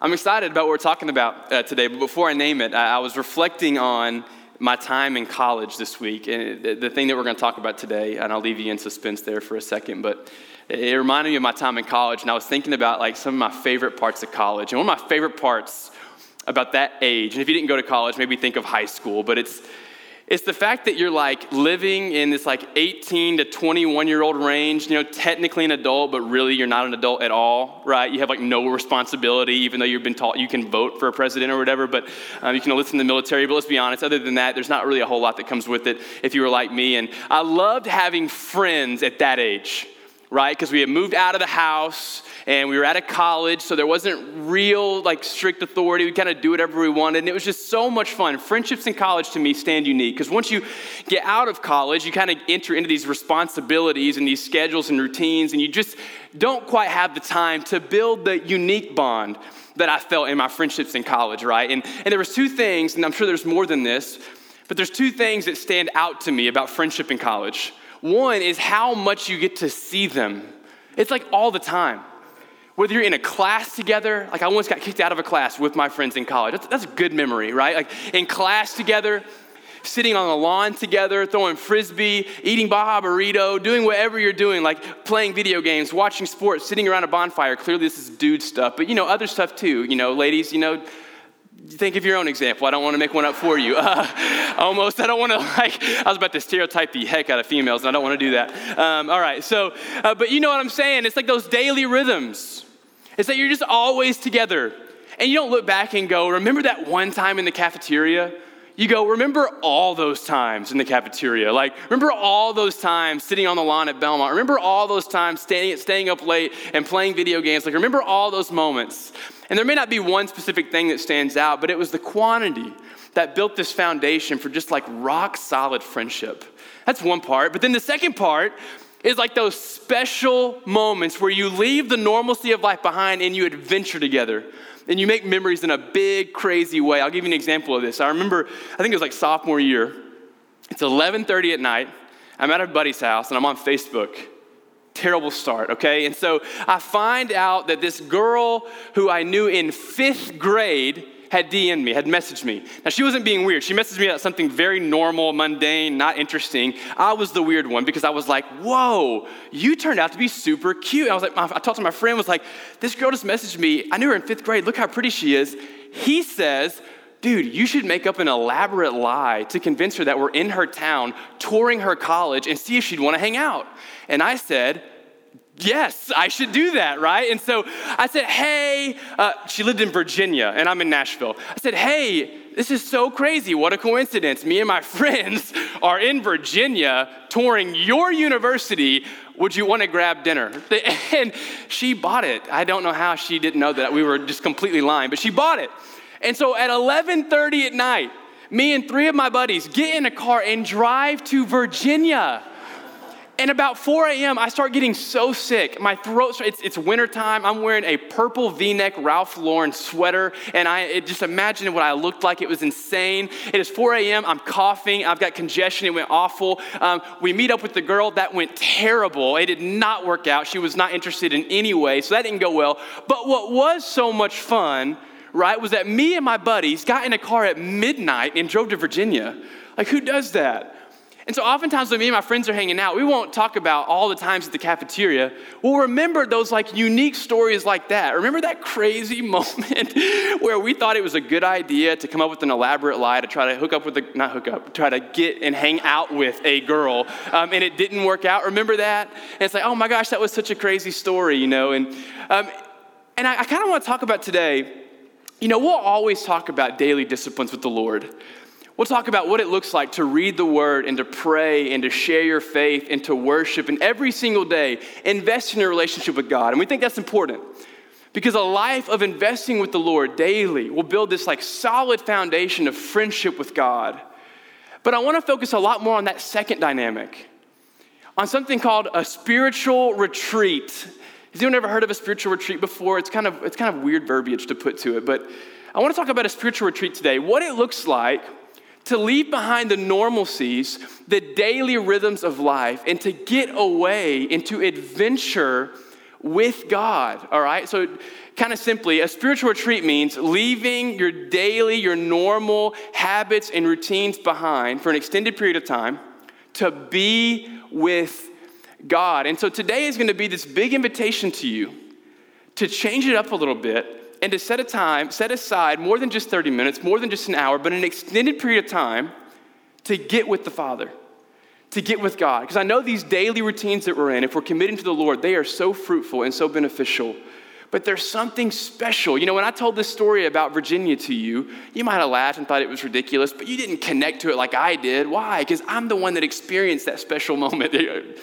I'm excited about what we're talking about uh, today, but before I name it, I, I, was reflecting on my time in college this week, and the, the thing that we're going to talk about today, and I'll leave you in suspense there for a second, but it, it reminded me of my time in college, and I was thinking about like some of my favorite parts of college, and one of my favorite parts about that age, and if you didn't go to college, maybe think of high school, but it's it's the fact that you're like living in this like 18 to 21 year old range, you know, technically an adult, but really you're not an adult at all, right? You have like no responsibility, even though you've been taught you can vote for a president or whatever, but um, you can enlist in the military. But let's be honest, other than that, there's not really a whole lot that comes with it if you were like me. And I loved having friends at that age right? Because we had moved out of the house and we were at a college, so there wasn't real like strict authority. We kind of do whatever we wanted, and it was just so much fun. Friendships in college to me stand unique because once you get out of college, you kind of enter into these responsibilities and these schedules and routines, and you just don't quite have the time to build the unique bond that I felt in my friendships in college, right? And, and there was two things, and I'm sure there's more than this, but there's two things that stand out to me about friendship in college. One is how much you get to see them. It's like all the time. Whether you're in a class together, like I once got kicked out of a class with my friends in college. That's, that's a good memory, right? Like in class together, sitting on the lawn together, throwing frisbee, eating Baja Burrito, doing whatever you're doing, like playing video games, watching sports, sitting around a bonfire. Clearly, this is dude stuff, but you know, other stuff too. You know, ladies, you know, think of your own example. I don't want to make one up for you. Uh, almost, I don't want to like, I was about to stereotype the heck out of females, and I don't want to do that. Um, all right, so, uh, but you know what I'm saying? It's like those daily rhythms. It's that you're just always together. And you don't look back and go, remember that one time in the cafeteria? You go, remember all those times in the cafeteria. Like, remember all those times sitting on the lawn at Belmont. Remember all those times staying, staying up late and playing video games. Like, remember all those moments. And there may not be one specific thing that stands out, but it was the quantity that built this foundation for just like rock solid friendship. That's one part. But then the second part is like those special moments where you leave the normalcy of life behind and you adventure together and you make memories in a big crazy way. I'll give you an example of this. I remember i think it was like sophomore year. It's 11.30 at night. I'm at a buddy's house and i'm on facebook. Terrible start, okay? And so I find out that this girl who I knew in fifth grade had DM'd me, had messaged me. Now, she wasn't being weird. She messaged me about something very normal, mundane, not interesting. I was the weird one because I was like, whoa, you turned out to be super cute. I was like, I talked to my friend, was like, this girl just messaged me. I knew her in fifth grade. Look how pretty she is. He says, dude, you should make up an elaborate lie to convince her that we're in her town, touring her college, and see if she'd want to hang out. And I said, yes, I should do that, right? And so I said, hey, uh, she lived in Virginia and I'm in Nashville. I said, hey, this is so crazy. What a coincidence. Me and my friends are in Virginia touring your university. Would you want to grab dinner? And she bought it. I don't know how she didn't know that we were just completely lying, but she bought it. And so at 11:30 at night, me and three of my buddies get in a car and drive to Virginia. And about 4 a.m., I start getting so sick. My throat, it's, it's wintertime. I'm wearing a purple v neck Ralph Lauren sweater. And I just imagine what I looked like. It was insane. It is 4 a.m. I'm coughing. I've got congestion. It went awful. Um, we meet up with the girl. That went terrible. It did not work out. She was not interested in any way. So that didn't go well. But what was so much fun, right, was that me and my buddies got in a car at midnight and drove to Virginia. Like, who does that? And so oftentimes when me and my friends are hanging out, we won't talk about all the times at the cafeteria. We'll remember those like unique stories like that. Remember that crazy moment where we thought it was a good idea to come up with an elaborate lie to try to hook up with a, not hook up, try to get and hang out with a girl, um, and it didn't work out. Remember that? And it's like, oh my gosh, that was such a crazy story, you know? And, um, and I, I kind of want to talk about today, you know, we'll always talk about daily disciplines with the Lord. We'll talk about what it looks like to read the word and to pray and to share your faith and to worship and every single day invest in your relationship with God. And we think that's important because a life of investing with the Lord daily will build this like solid foundation of friendship with God. But I want to focus a lot more on that second dynamic, on something called a spiritual retreat. Has anyone ever heard of a spiritual retreat before? It's kind of it's kind of weird verbiage to put to it, but I want to talk about a spiritual retreat today. What it looks like to leave behind the normalcies, the daily rhythms of life, and to get away into adventure with God, all right? So, kind of simply, a spiritual retreat means leaving your daily, your normal habits and routines behind for an extended period of time to be with God. And so, today is going to be this big invitation to you to change it up a little bit and to set a time, set aside more than just 30 minutes, more than just an hour, but an extended period of time to get with the Father to get with God. Because I know these daily routines that we're in, if we're committing to the Lord, they are so fruitful and so beneficial. But there's something special. You know, when I told this story about Virginia to you, you might have laughed and thought it was ridiculous, but you didn't connect to it like I did. Why? Because I'm the one that experienced that special moment,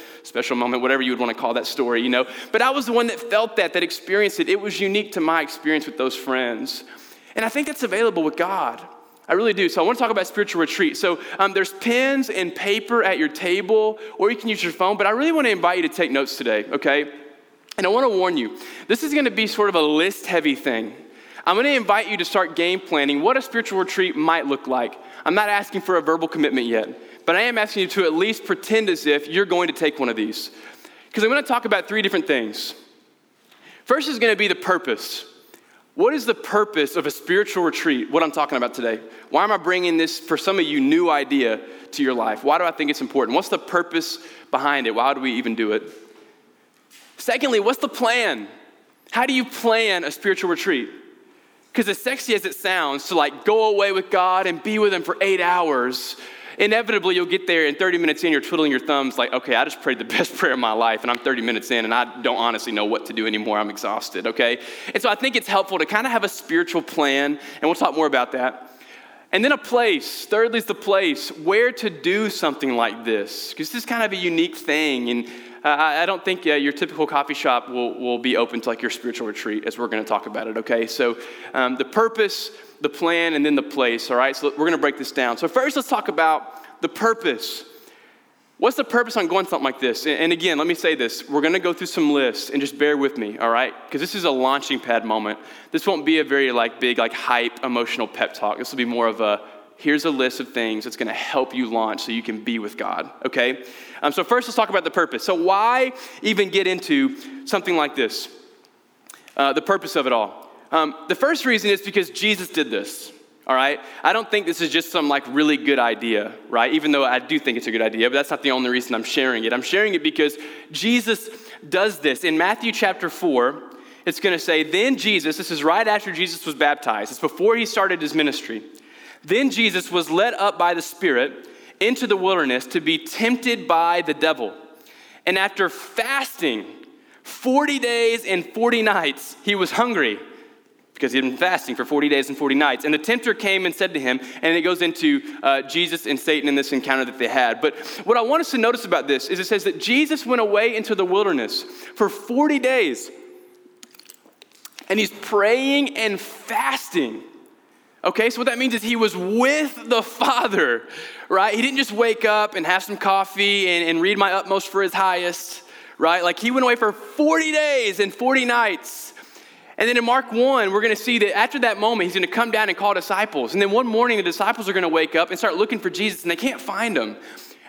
special moment, whatever you would want to call that story, you know. But I was the one that felt that, that experienced it. It was unique to my experience with those friends. And I think that's available with God. I really do. So I want to talk about spiritual retreat. So um, there's pens and paper at your table, or you can use your phone, but I really want to invite you to take notes today, okay? And I want to warn you, this is going to be sort of a list heavy thing. I'm going to invite you to start game planning what a spiritual retreat might look like. I'm not asking for a verbal commitment yet, but I am asking you to at least pretend as if you're going to take one of these. Because I'm going to talk about three different things. First is going to be the purpose. What is the purpose of a spiritual retreat? What I'm talking about today. Why am I bringing this, for some of you, new idea to your life? Why do I think it's important? What's the purpose behind it? Why do we even do it? Secondly, what's the plan? How do you plan a spiritual retreat? Because as sexy as it sounds to like go away with God and be with Him for eight hours, inevitably you'll get there and 30 minutes in, you're twiddling your thumbs like, okay, I just prayed the best prayer of my life and I'm 30 minutes in and I don't honestly know what to do anymore. I'm exhausted, okay? And so I think it's helpful to kind of have a spiritual plan, and we'll talk more about that. And then a place. Thirdly, is the place where to do something like this, because this is kind of a unique thing. And uh, I don't think uh, your typical coffee shop will, will be open to like your spiritual retreat, as we're going to talk about it, okay? So um, the purpose, the plan, and then the place, all right? So we're going to break this down. So first, let's talk about the purpose. What's the purpose on going something like this? And again, let me say this. We're going to go through some lists and just bear with me, all right? Because this is a launching pad moment. This won't be a very like big like hype emotional pep talk. This will be more of a here's a list of things that's going to help you launch so you can be with God, okay? Um, so first, let's talk about the purpose. So why even get into something like this? Uh, the purpose of it all. Um, the first reason is because Jesus did this. All right? I don't think this is just some like really good idea, right? Even though I do think it's a good idea, but that's not the only reason I'm sharing it. I'm sharing it because Jesus does this. In Matthew chapter 4, it's going to say, Then Jesus, this is right after Jesus was baptized, it's before he started his ministry. Then Jesus was led up by the Spirit into the wilderness to be tempted by the devil. And after fasting 40 days and 40 nights, he was hungry because he had been fasting for 40 days and 40 nights. And the tempter came and said to him, and it goes into uh, Jesus and Satan in this encounter that they had. But what I want us to notice about this is it says that Jesus went away into the wilderness for 40 days, and he's praying and fasting. Okay, so what that means is he was with the Father, right? He didn't just wake up and have some coffee and, and read my utmost for his highest, right? Like he went away for 40 days and 40 nights and then in Mark 1, we're going to see that after that moment, he's going to come down and call disciples. And then one morning, the disciples are going to wake up and start looking for Jesus, and they can't find him.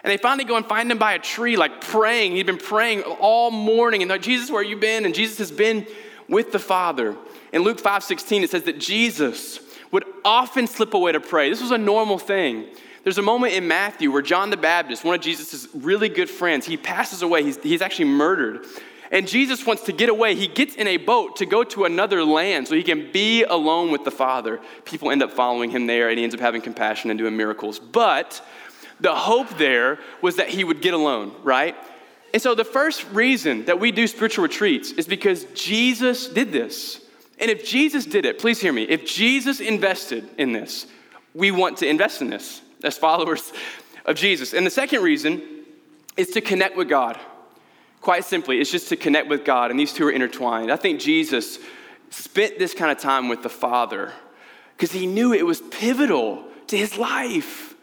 And they finally go and find him by a tree, like praying. He'd been praying all morning. And like, Jesus, where you been? And Jesus has been with the Father. In Luke 5 16, it says that Jesus would often slip away to pray. This was a normal thing. There's a moment in Matthew where John the Baptist, one of Jesus' really good friends, he passes away. He's, he's actually murdered. And Jesus wants to get away. He gets in a boat to go to another land so he can be alone with the Father. People end up following him there, and he ends up having compassion and doing miracles. But the hope there was that he would get alone, right? And so the first reason that we do spiritual retreats is because Jesus did this. And if Jesus did it, please hear me, if Jesus invested in this, we want to invest in this as followers of Jesus. And the second reason is to connect with God. Quite simply, it's just to connect with God, and these two are intertwined. I think Jesus spent this kind of time with the Father because he knew it was pivotal to his life.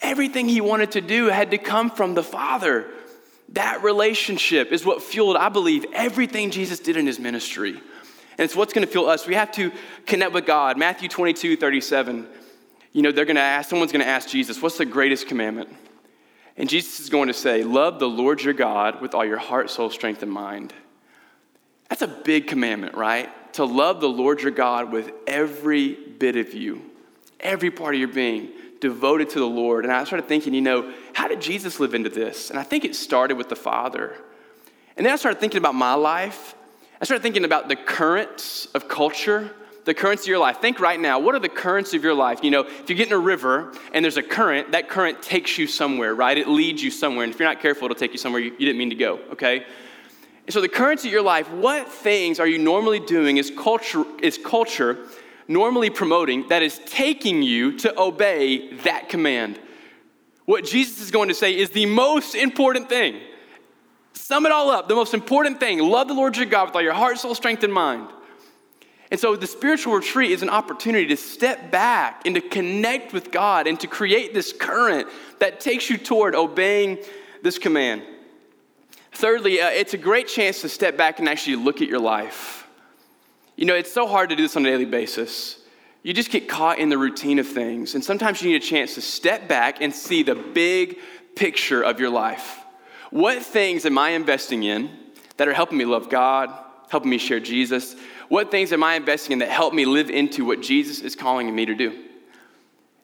Everything he wanted to do had to come from the Father. That relationship is what fueled, I believe, everything Jesus did in his ministry. And it's what's going to fuel us. We have to connect with God. Matthew 22, 37. You know, they're going to ask, someone's going to ask Jesus, what's the greatest commandment? And Jesus is going to say, Love the Lord your God with all your heart, soul, strength, and mind. That's a big commandment, right? To love the Lord your God with every bit of you, every part of your being, devoted to the Lord. And I started thinking, you know, how did Jesus live into this? And I think it started with the Father. And then I started thinking about my life. I started thinking about the currents of culture, the currents of your life. Think right now, what are the currents of your life? You know, if you get in a river and there's a current, that current takes you somewhere, right? It leads you somewhere. And if you're not careful, it'll take you somewhere you, you didn't mean to go, okay? And so the currents of your life, what things are you normally doing is culture, is culture normally promoting that is taking you to obey that command? What Jesus is going to say is the most important thing Sum it all up. The most important thing love the Lord your God with all your heart, soul, strength, and mind. And so the spiritual retreat is an opportunity to step back and to connect with God and to create this current that takes you toward obeying this command. Thirdly, uh, it's a great chance to step back and actually look at your life. You know, it's so hard to do this on a daily basis. You just get caught in the routine of things. And sometimes you need a chance to step back and see the big picture of your life. What things am I investing in that are helping me love God, helping me share Jesus? What things am I investing in that help me live into what Jesus is calling me to do?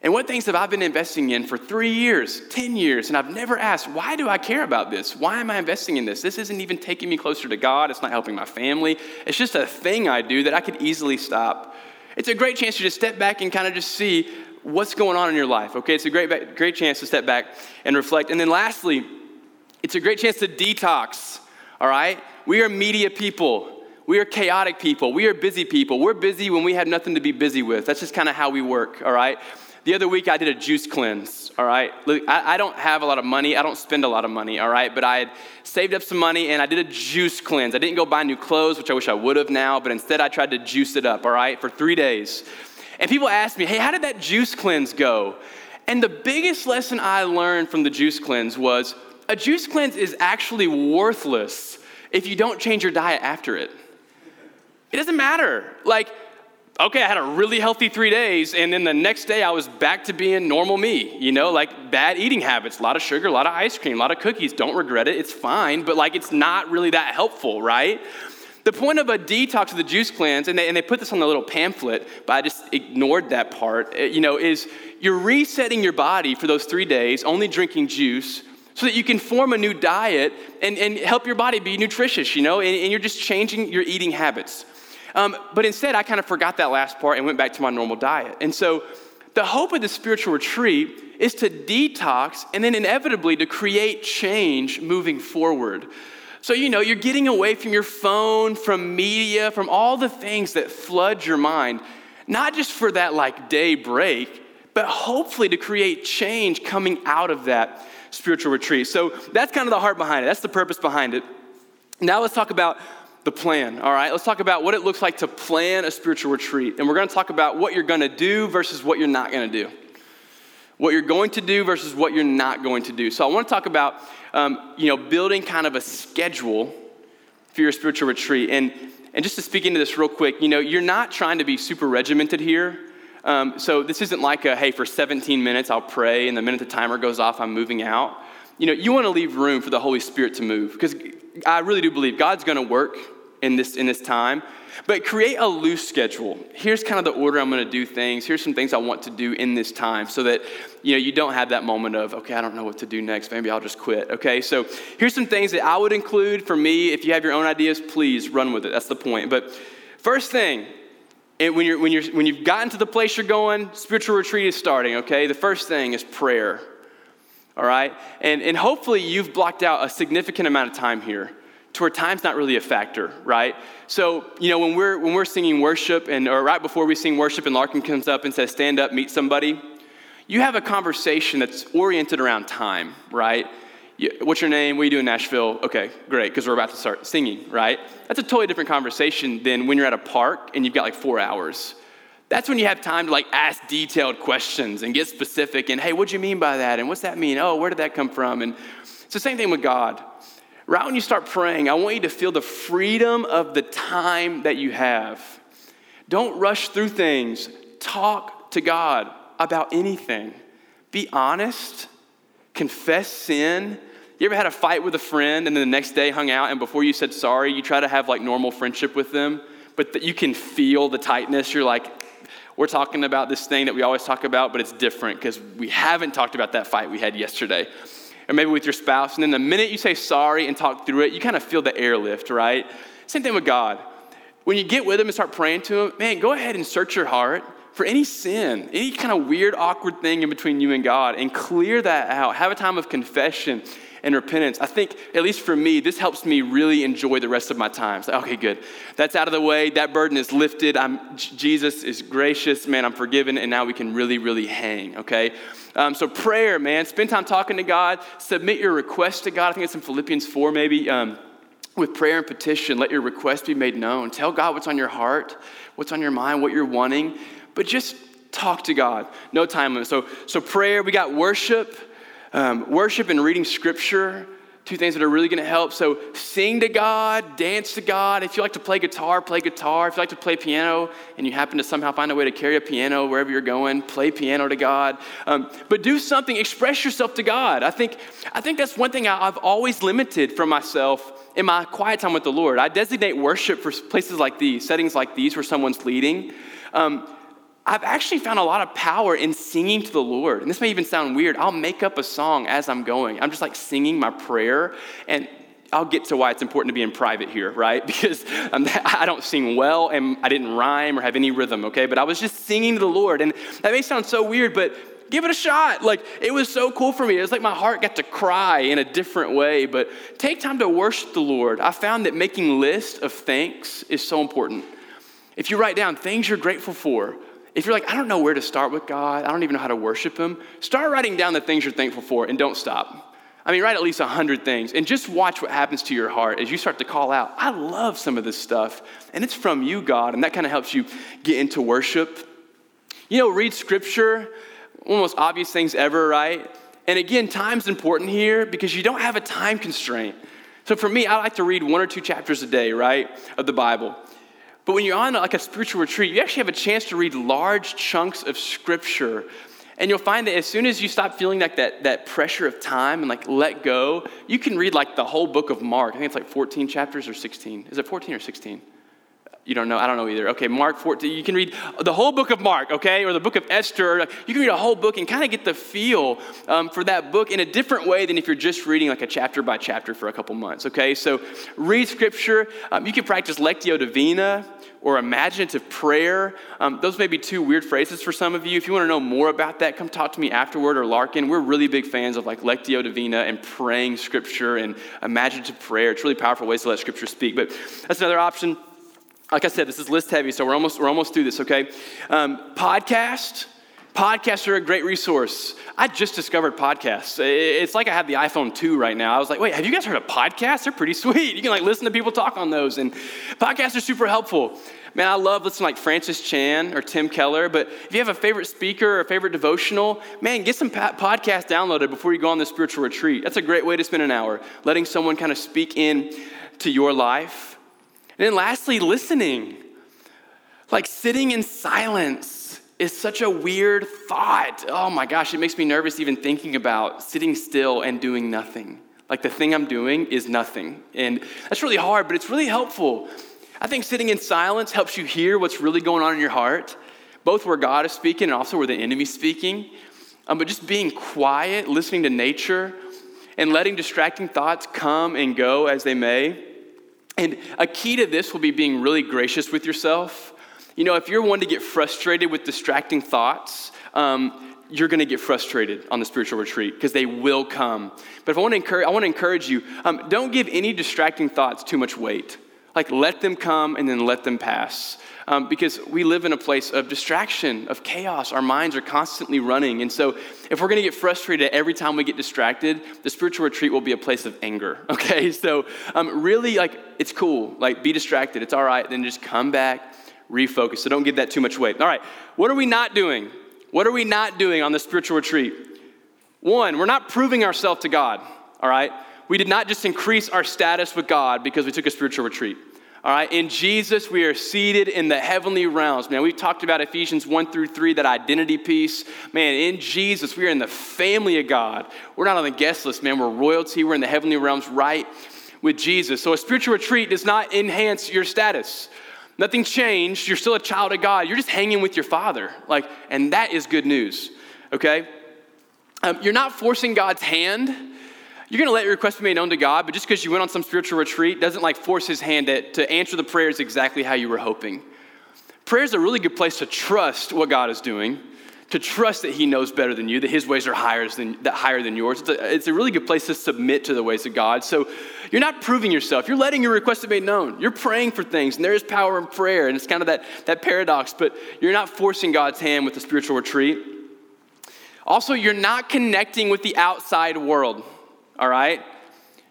And what things have I been investing in for three years, 10 years, and I've never asked, why do I care about this? Why am I investing in this? This isn't even taking me closer to God. It's not helping my family. It's just a thing I do that I could easily stop. It's a great chance to just step back and kind of just see what's going on in your life, okay? It's a great, great chance to step back and reflect. And then lastly, it's a great chance to detox, all right? We are media people. We are chaotic people. We are busy people. We're busy when we have nothing to be busy with. That's just kind of how we work, all right? The other week I did a juice cleanse, all right? Look, I, I, don't have a lot of money. I don't spend a lot of money, all right? But I had saved up some money and I did a juice cleanse. I didn't go buy new clothes, which I wish I would have now, but instead I tried to juice it up, all right, for three days. And people asked me, hey, how did that juice cleanse go? And the biggest lesson I learned from the juice cleanse was a juice cleanse is actually worthless if you don't change your diet after it. It doesn't matter. Like, okay, I had a really healthy three days, and then the next day I was back to being normal me, you know, like bad eating habits, a lot of sugar, a lot of ice cream, a lot of cookies. Don't regret it, it's fine, but like it's not really that helpful, right? The point of a detox of the juice cleanse, and they, and they put this on the little pamphlet, but I just ignored that part, eh, you know, is you're resetting your body for those three days, only drinking juice, so that you can form a new diet and, and help your body be nutritious, you know, and, and you're just changing your eating habits. Um, but instead, I kind of forgot that last part and went back to my normal diet. And so, the hope of the spiritual retreat is to detox and then inevitably to create change moving forward. So, you know, you're getting away from your phone, from media, from all the things that flood your mind, not just for that like day break, but hopefully to create change coming out of that spiritual retreat. So that's kind of the heart behind it. That's the purpose behind it. Now let's talk about the plan, all right? Let's talk about what it looks like to plan a spiritual retreat. And we're going to talk about what you're going to do versus what you're not going to do. What you're going to do versus what you're not going to do. So I want to talk about, um, you know, building kind of a schedule for your spiritual retreat. And, and just to speak into this real quick, you know, you're not trying to be super regimented here. Um, so this isn't like a, hey, for 17 minutes I'll pray, and the minute the timer goes off, I'm moving out. You know, you want to leave room for the Holy Spirit to move because I really do believe God's going to work in this in this time. But create a loose schedule. Here's kind of the order I'm going to do things. Here's some things I want to do in this time so that you know you don't have that moment of, okay, I don't know what to do next. Maybe I'll just quit. Okay? So, here's some things that I would include for me. If you have your own ideas, please run with it. That's the point. But first thing, and when, you're, when, you're, when you've gotten to the place you're going, spiritual retreat is starting, okay? The first thing is prayer, all right? And, and hopefully you've blocked out a significant amount of time here to where time's not really a factor, right? So, you know, when we're, when we're singing worship, and, or right before we sing worship, and Larkin comes up and says, stand up, meet somebody, you have a conversation that's oriented around time, right? what's your name? What you do in Nashville? Okay, great, because we're about to start singing, right? That's a totally different conversation than when you're at a park and you've got like four hours. That's when you have time to like ask detailed questions and get specific and hey, what do you mean by that? And what's that mean? Oh, where did that come from? And it's the same thing with God. Right when you start praying, I want you to feel the freedom of the time that you have. Don't rush through things. Talk to God about anything. Be honest, confess sin, You ever had a fight with a friend and then the next day hung out and before you said sorry, you try to have like normal friendship with them, but you can feel the tightness. You're like, we're talking about this thing that we always talk about, but it's different because we haven't talked about that fight we had yesterday. Or maybe with your spouse, and then the minute you say sorry and talk through it, you kind of feel the airlift, right? Same thing with God. When you get with Him and start praying to Him, man, go ahead and search your heart for any sin, any kind of weird, awkward thing in between you and God, and clear that out. Have a time of confession and repentance. I think, at least for me, this helps me really enjoy the rest of my time. Okay, good. That's out of the way. That burden is lifted. I'm, Jesus is gracious. Man, I'm forgiven. And now we can really, really hang, okay? Um, so, prayer, man. Spend time talking to God. Submit your request to God. I think it's in Philippians 4, maybe. Um, with prayer and petition, let your request be made known. Tell God what's on your heart, what's on your mind, what you're wanting, but just talk to God. No time limit. So, so prayer, we got worship. Um, worship and reading scripture, two things that are really going to help. So, sing to God, dance to God. If you like to play guitar, play guitar. If you like to play piano and you happen to somehow find a way to carry a piano wherever you're going, play piano to God. Um, but do something, express yourself to God. I think, I think that's one thing I've always limited for myself in my quiet time with the Lord. I designate worship for places like these, settings like these where someone's leading. Um, I've actually found a lot of power in singing to the Lord. And this may even sound weird. I'll make up a song as I'm going. I'm just like singing my prayer. And I'll get to why it's important to be in private here, right? Because I don't sing well and I didn't rhyme or have any rhythm, okay? But I was just singing to the Lord. And that may sound so weird, but give it a shot. Like, it was so cool for me. It was like my heart got to cry in a different way. But take time to worship the Lord. I found that making lists of thanks is so important. If you write down things you're grateful for, if you're like, I don't know where to start with God, I don't even know how to worship Him, start writing down the things you're thankful for and don't stop. I mean, write at least 100 things and just watch what happens to your heart as you start to call out, I love some of this stuff, and it's from you, God, and that kind of helps you get into worship. You know, read scripture, one of the most obvious things ever, right? And again, time's important here because you don't have a time constraint. So for me, I like to read one or two chapters a day, right, of the Bible. But when you're on like a spiritual retreat, you actually have a chance to read large chunks of scripture. And you'll find that as soon as you stop feeling like that, that pressure of time and like let go, you can read like the whole book of Mark. I think it's like 14 chapters or 16. Is it 14 or 16? You don't know? I don't know either. Okay, Mark 14. You can read the whole book of Mark, okay, or the book of Esther. You can read a whole book and kind of get the feel um, for that book in a different way than if you're just reading like a chapter by chapter for a couple months, okay? So read scripture. Um, you can practice Lectio Divina or imaginative prayer. Um, those may be two weird phrases for some of you. If you want to know more about that, come talk to me afterward or Larkin. We're really big fans of like Lectio Divina and praying scripture and imaginative prayer. It's really powerful ways to let scripture speak. But that's another option like I said, this is list heavy, so we're almost, we're almost through this, okay? Um, podcast. Podcasts are a great resource. I just discovered podcasts. It's like I have the iPhone 2 right now. I was like, wait, have you guys heard of podcasts? They're pretty sweet. You can like listen to people talk on those, and podcasts are super helpful. Man, I love listening like Francis Chan or Tim Keller, but if you have a favorite speaker or a favorite devotional, man, get some podcasts downloaded before you go on the spiritual retreat. That's a great way to spend an hour, letting someone kind of speak in to your life. And then lastly, listening. Like sitting in silence is such a weird thought. Oh my gosh, it makes me nervous even thinking about sitting still and doing nothing. Like the thing I'm doing is nothing. And that's really hard, but it's really helpful. I think sitting in silence helps you hear what's really going on in your heart, both where God is speaking and also where the enemy's speaking. Um, but just being quiet, listening to nature, and letting distracting thoughts come and go as they may and a key to this will be being really gracious with yourself. You know, if you're one to get frustrated with distracting thoughts, um, you're going to get frustrated on the spiritual retreat because they will come. But if I want to encourage, I want to encourage you, um, don't give any distracting thoughts too much weight. Like let them come and then let them pass um, because we live in a place of distraction, of chaos. Our minds are constantly running. And so, if we're going to get frustrated every time we get distracted, the spiritual retreat will be a place of anger, okay? So, um, really, like, it's cool. Like, be distracted. It's all right. Then just come back, refocus. So, don't give that too much weight. All right, what are we not doing? What are we not doing on the spiritual retreat? One, we're not proving ourselves to God, all right? We did not just increase our status with God because we took a spiritual retreat. All right, in Jesus, we are seated in the heavenly realms. Man, we've talked about Ephesians 1 through 3, that identity piece. Man, in Jesus, we are in the family of God. We're not on the guest list, man. We're royalty. We're in the heavenly realms right with Jesus. So a spiritual retreat does not enhance your status. Nothing changed. You're still a child of God. You're just hanging with your Father. Like, and that is good news, okay? Um, you're not forcing God's hand you're going to let your request be made known to God, but just because you went on some spiritual retreat doesn't like force his hand to, to answer the prayers exactly how you were hoping. Prayer is a really good place to trust what God is doing, to trust that he knows better than you, that his ways are higher than, that higher than yours. It's a, it's a really good place to submit to the ways of God. So you're not proving yourself. You're letting your request be made known. You're praying for things, and there is power in prayer, and it's kind of that, that paradox, but you're not forcing God's hand with the spiritual retreat. Also, you're not connecting with the outside world all right?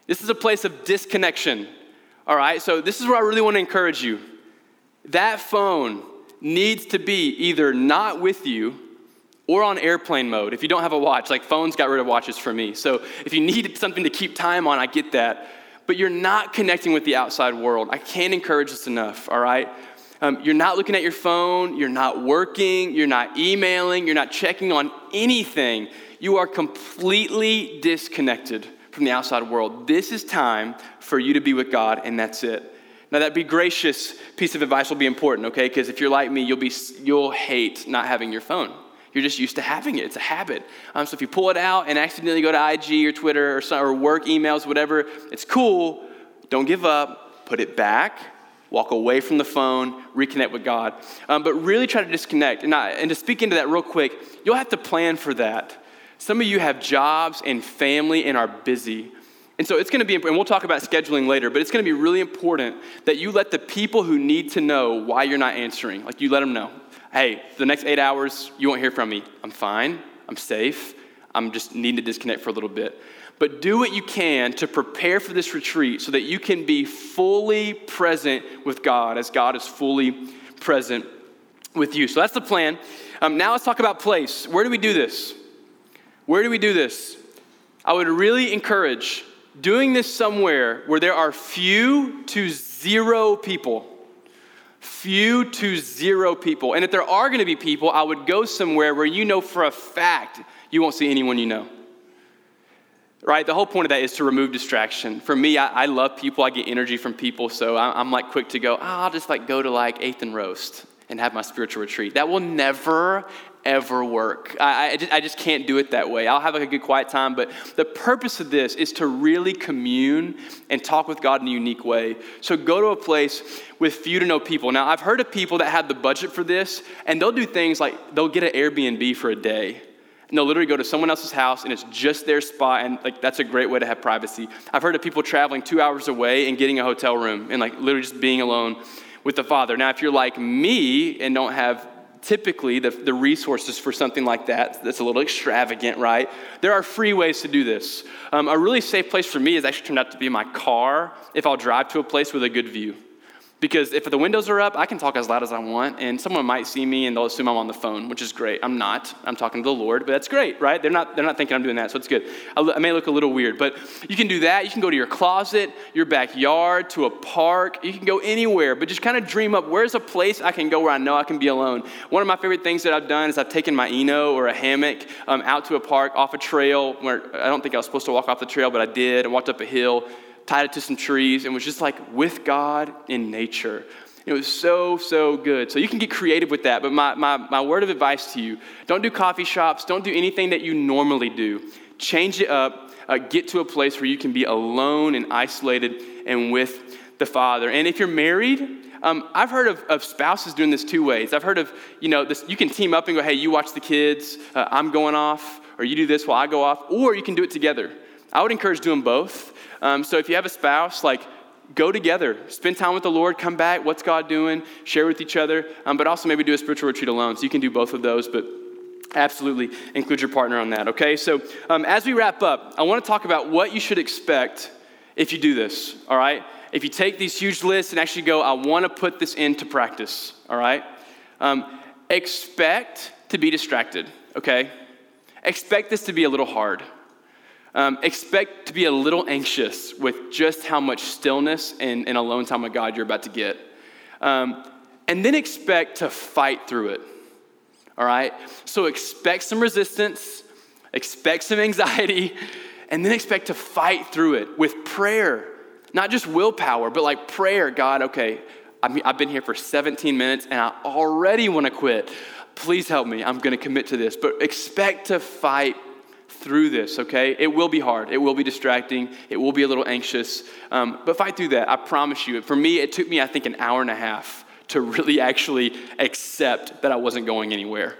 This is a place of disconnection, all right? So, this is where I really want to encourage you. That phone needs to be either not with you or on airplane mode if you don't have a watch. Like, phones got rid of watches for me. So, if you need something to keep time on, I get that. But you're not connecting with the outside world. I can't encourage this enough, all right? Um, you're not looking at your phone, you're not working, you're not emailing, you're not checking on anything. You are completely disconnected from the outside world. This is time for you to be with God, and that's it. Now, that be gracious piece of advice will be important, okay? Because if you're like me, you'll, be, you'll hate not having your phone. You're just used to having it. It's a habit. Um, so if you pull it out and accidentally go to IG or Twitter or, some, or work emails, whatever, it's cool. Don't give up. Put it back. Walk away from the phone. Reconnect with God. Um, but really try to disconnect. And, I, and to speak into that real quick, you'll have to plan for that. Some of you have jobs and family and are busy. And so it's going to be, and we'll talk about scheduling later, but it's going to be really important that you let the people who need to know why you're not answering, like you let them know, hey, the next eight hours, you won't hear from me. I'm fine. I'm safe. I'm just needing to disconnect for a little bit. But do what you can to prepare for this retreat so that you can be fully present with God as God is fully present with you. So that's the plan. Um, now let's talk about place. Where do we do this? Where do we do this? I would really encourage doing this somewhere where there are few to zero people. Few to zero people. And if there are going to be people, I would go somewhere where you know for a fact you won't see anyone you know. Right? The whole point of that is to remove distraction. For me, I, I love people. I get energy from people. So I, am like quick to go, oh, I'll just like go to like Eighth and Roast and have my spiritual retreat. That will never, ever work. I, I, just, I, just, can't do it that way. I'll have like a good quiet time, but the purpose of this is to really commune and talk with God in a unique way. So go to a place with few to no people. Now, I've heard of people that have the budget for this, and they'll do things like they'll get an Airbnb for a day. And they'll literally go to someone else's house and it's just their spot, and like that's a great way to have privacy. I've heard of people traveling two hours away and getting a hotel room and like literally just being alone with the Father. Now, if you're like me and don't have typically the, the resources for something like that, that's a little extravagant, right? There are free ways to do this. Um, a really safe place for me has actually turned out to be my car if I'll drive to a place with a good view. Because if the windows are up, I can talk as loud as I want, and someone might see me and they'll assume I'm on the phone, which is great. I'm not. I'm talking to the Lord, but that's great, right? They're not, they're not thinking I'm doing that, so it's good. I may look a little weird, but you can do that. You can go to your closet, your backyard, to a park. You can go anywhere, but just kind of dream up where's a place I can go where I know I can be alone. One of my favorite things that I've done is I've taken my Eno or a hammock um, out to a park off a trail where I don't think I was supposed to walk off the trail, but I did, and walked up a hill tied it to some trees, and was just like with God in nature. It was so, so good. So you can get creative with that. But my, my, my word of advice to you don't do coffee shops, don't do anything that you normally do. Change it up, uh, get to a place where you can be alone and isolated and with the Father. And if you're married, um, I've heard of, of, spouses doing this two ways. I've heard of, you know, this, you can team up and go, hey, you watch the kids, uh, I'm going off, or you do this while I go off, or you can do it together. I would encourage doing both. Um, so if you have a spouse, like go together, spend time with the Lord, come back, what's God doing, share with each other, um, but also maybe do a spiritual retreat alone. So you can do both of those, but absolutely include your partner on that, okay? So um, as we wrap up, I want to talk about what you should expect if you do this, all right? If you take these huge lists and actually go, I want to put this into practice, all right? Um, expect to be distracted, okay? Expect this to be a little hard. Um, expect to be a little anxious with just how much stillness and, and alone time with God you're about to get. Um, and then expect to fight through it. All right? So expect some resistance, expect some anxiety, and then expect to fight through it with prayer. Not just willpower, but like prayer. God, okay, I've been here for 17 minutes and I already want to quit. Please help me. I'm going to commit to this. But expect to fight through this, okay? It will be hard. It will be distracting. It will be a little anxious. Um, but fight through that. I promise you. For me, it took me, I think, an hour and a half to really actually accept that I wasn't going anywhere.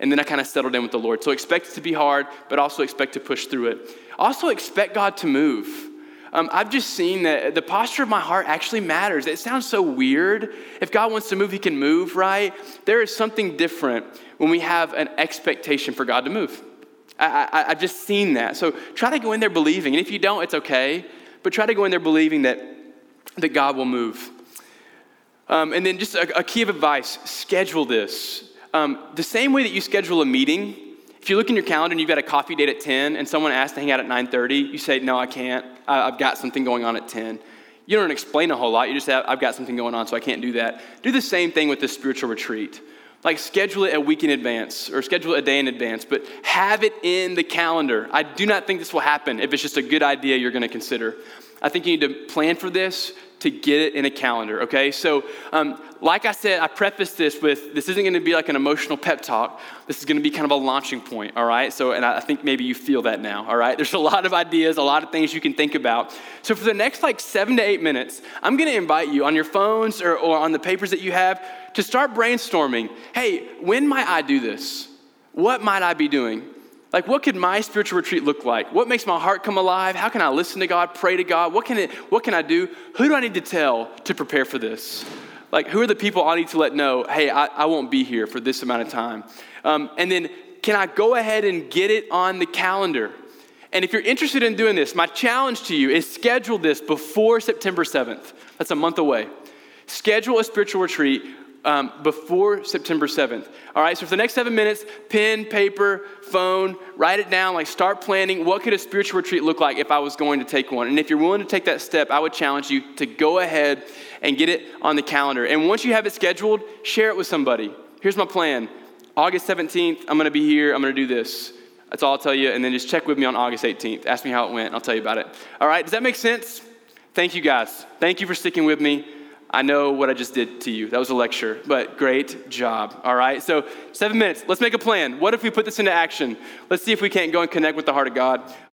And then I kind of settled in with the Lord. So expect it to be hard, but also expect to push through it. Also expect God to move. Um, I've just seen that the posture of my heart actually matters. It sounds so weird. If God wants to move, He can move, right? There is something different when we have an expectation for God to move. I, have just seen that. So try to go in there believing. And if you don't, it's okay. But try to go in there believing that, that God will move. Um, and then just a, a, key of advice schedule this. Um, the same way that you schedule a meeting, if you look in your calendar and you've got a coffee date at 10 and someone asks to hang out at 9.30, you say, no, I can't. I, I've got something going on at 10. You don't explain a whole lot. You just say, I've got something going on, so I can't do that. Do the same thing with this spiritual retreat. Like schedule it a week in advance or schedule it a day in advance, but have it in the calendar. I do not think this will happen if it's just a good idea you're going to consider. I think you need to plan for this to get it in a calendar, okay? So, um, like I said, I prefaced this with this isn't gonna be like an emotional pep talk. This is gonna be kind of a launching point, all right? So, and I think maybe you feel that now, all right? There's a lot of ideas, a lot of things you can think about. So, for the next like seven to eight minutes, I'm gonna invite you on your phones or, or on the papers that you have to start brainstorming hey, when might I do this? What might I be doing? Like, what could my spiritual retreat look like? What makes my heart come alive? How can I listen to God, pray to God? What can, it, what can I do? Who do I need to tell to prepare for this? Like, who are the people I need to let know, hey, I, I won't be here for this amount of time? Um, and then, can I go ahead and get it on the calendar? And if you're interested in doing this, my challenge to you is schedule this before September 7th. That's a month away. Schedule a spiritual retreat um, before September 7th. All right, so for the next seven minutes, pen, paper, phone, write it down, like start planning. What could a spiritual retreat look like if I was going to take one? And if you're willing to take that step, I would challenge you to go ahead and get it on the calendar. And once you have it scheduled, share it with somebody. Here's my plan August 17th, I'm gonna be here, I'm gonna do this. That's all I'll tell you. And then just check with me on August 18th. Ask me how it went, I'll tell you about it. All right, does that make sense? Thank you guys. Thank you for sticking with me. I know what I just did to you. That was a lecture, but great job. All right, so seven minutes. Let's make a plan. What if we put this into action? Let's see if we can't go and connect with the heart of God.